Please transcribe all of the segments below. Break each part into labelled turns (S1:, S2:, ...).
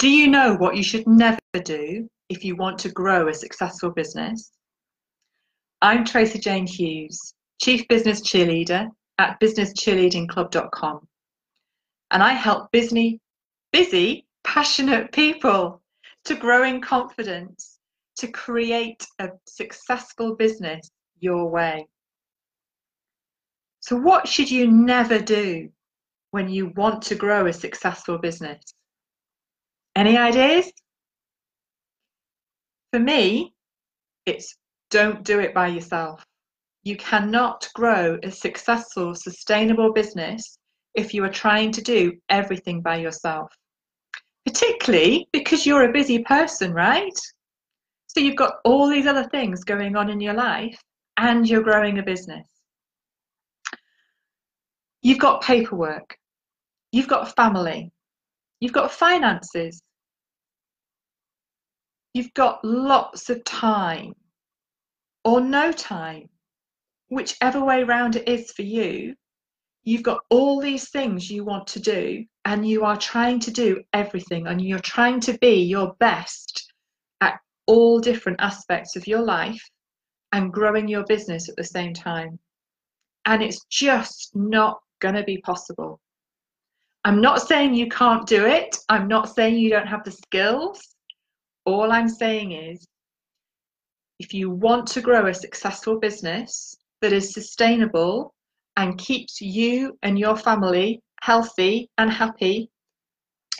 S1: Do you know what you should never do if you want to grow a successful business? I'm Tracy Jane Hughes, Chief Business Cheerleader at businesscheerleadingclub.com. And I help busy, busy, passionate people to grow in confidence, to create a successful business your way. So, what should you never do when you want to grow a successful business? Any ideas? For me, it's don't do it by yourself. You cannot grow a successful, sustainable business if you are trying to do everything by yourself. Particularly because you're a busy person, right? So you've got all these other things going on in your life and you're growing a business. You've got paperwork, you've got family, you've got finances, you've got lots of time or no time, whichever way round it is for you. You've got all these things you want to do, and you are trying to do everything, and you're trying to be your best at all different aspects of your life and growing your business at the same time. And it's just not going to be possible. I'm not saying you can't do it. I'm not saying you don't have the skills. All I'm saying is if you want to grow a successful business that is sustainable and keeps you and your family healthy and happy,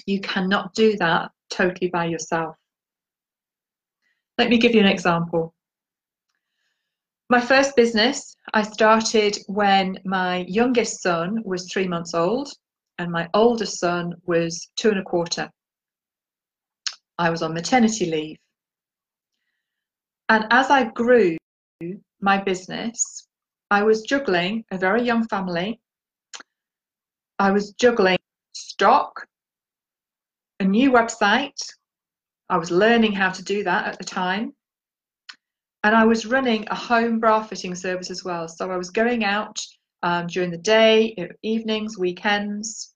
S1: you cannot do that totally by yourself. Let me give you an example. My first business I started when my youngest son was three months old and my oldest son was two and a quarter. I was on maternity leave. And as I grew my business, I was juggling a very young family. I was juggling stock, a new website. I was learning how to do that at the time and I was running a home bra fitting service as well. So I was going out um, during the day, evenings, weekends.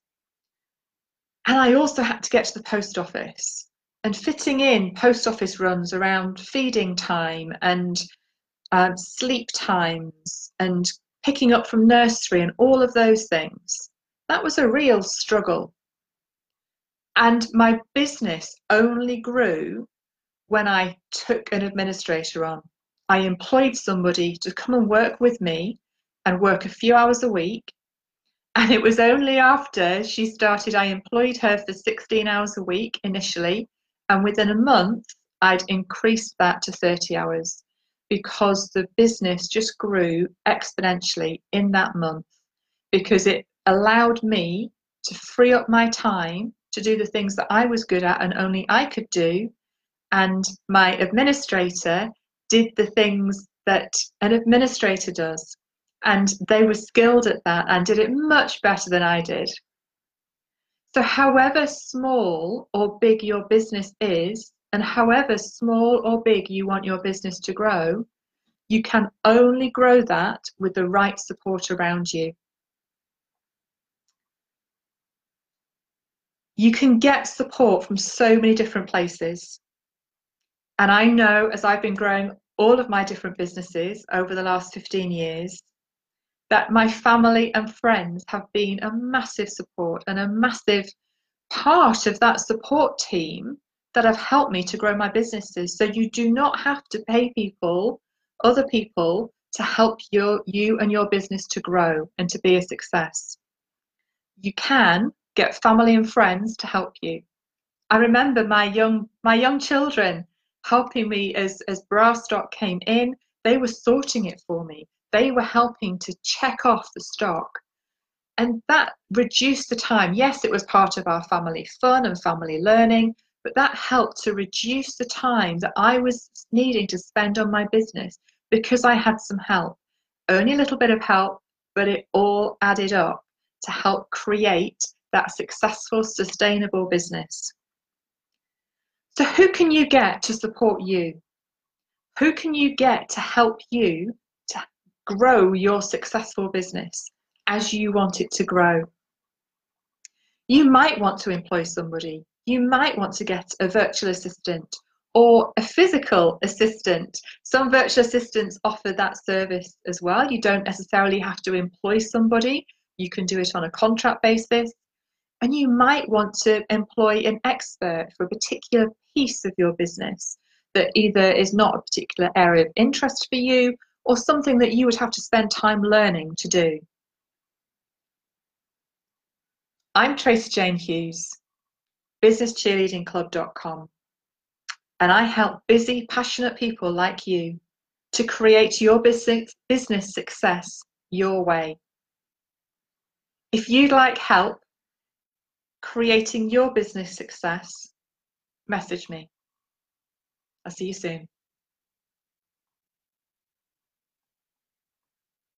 S1: And I also had to get to the post office and fitting in post office runs around feeding time and um, sleep times and picking up from nursery and all of those things. That was a real struggle. And my business only grew when I took an administrator on. I employed somebody to come and work with me and work a few hours a week. And it was only after she started, I employed her for 16 hours a week initially. And within a month, I'd increased that to 30 hours because the business just grew exponentially in that month because it allowed me to free up my time to do the things that I was good at and only I could do. And my administrator did the things that an administrator does. And they were skilled at that and did it much better than I did. So, however small or big your business is, and however small or big you want your business to grow, you can only grow that with the right support around you. You can get support from so many different places. And I know as I've been growing all of my different businesses over the last 15 years, that my family and friends have been a massive support and a massive part of that support team that have helped me to grow my businesses. So you do not have to pay people, other people, to help your you and your business to grow and to be a success. You can get family and friends to help you. I remember my young my young children helping me as, as bra stock came in. They were sorting it for me. They were helping to check off the stock. And that reduced the time. Yes, it was part of our family fun and family learning, but that helped to reduce the time that I was needing to spend on my business because I had some help. Only a little bit of help, but it all added up to help create that successful, sustainable business. So, who can you get to support you? Who can you get to help you grow your successful business as you want it to grow? You might want to employ somebody. you might want to get a virtual assistant or a physical assistant. Some virtual assistants offer that service as well. You don't necessarily have to employ somebody, you can do it on a contract basis. And you might want to employ an expert for a particular piece of your business that either is not a particular area of interest for you or something that you would have to spend time learning to do. I'm Tracy Jane Hughes, businesscheerleadingclub.com, and I help busy, passionate people like you to create your business, business success your way. If you'd like help creating your business success, message me. I'll see you soon.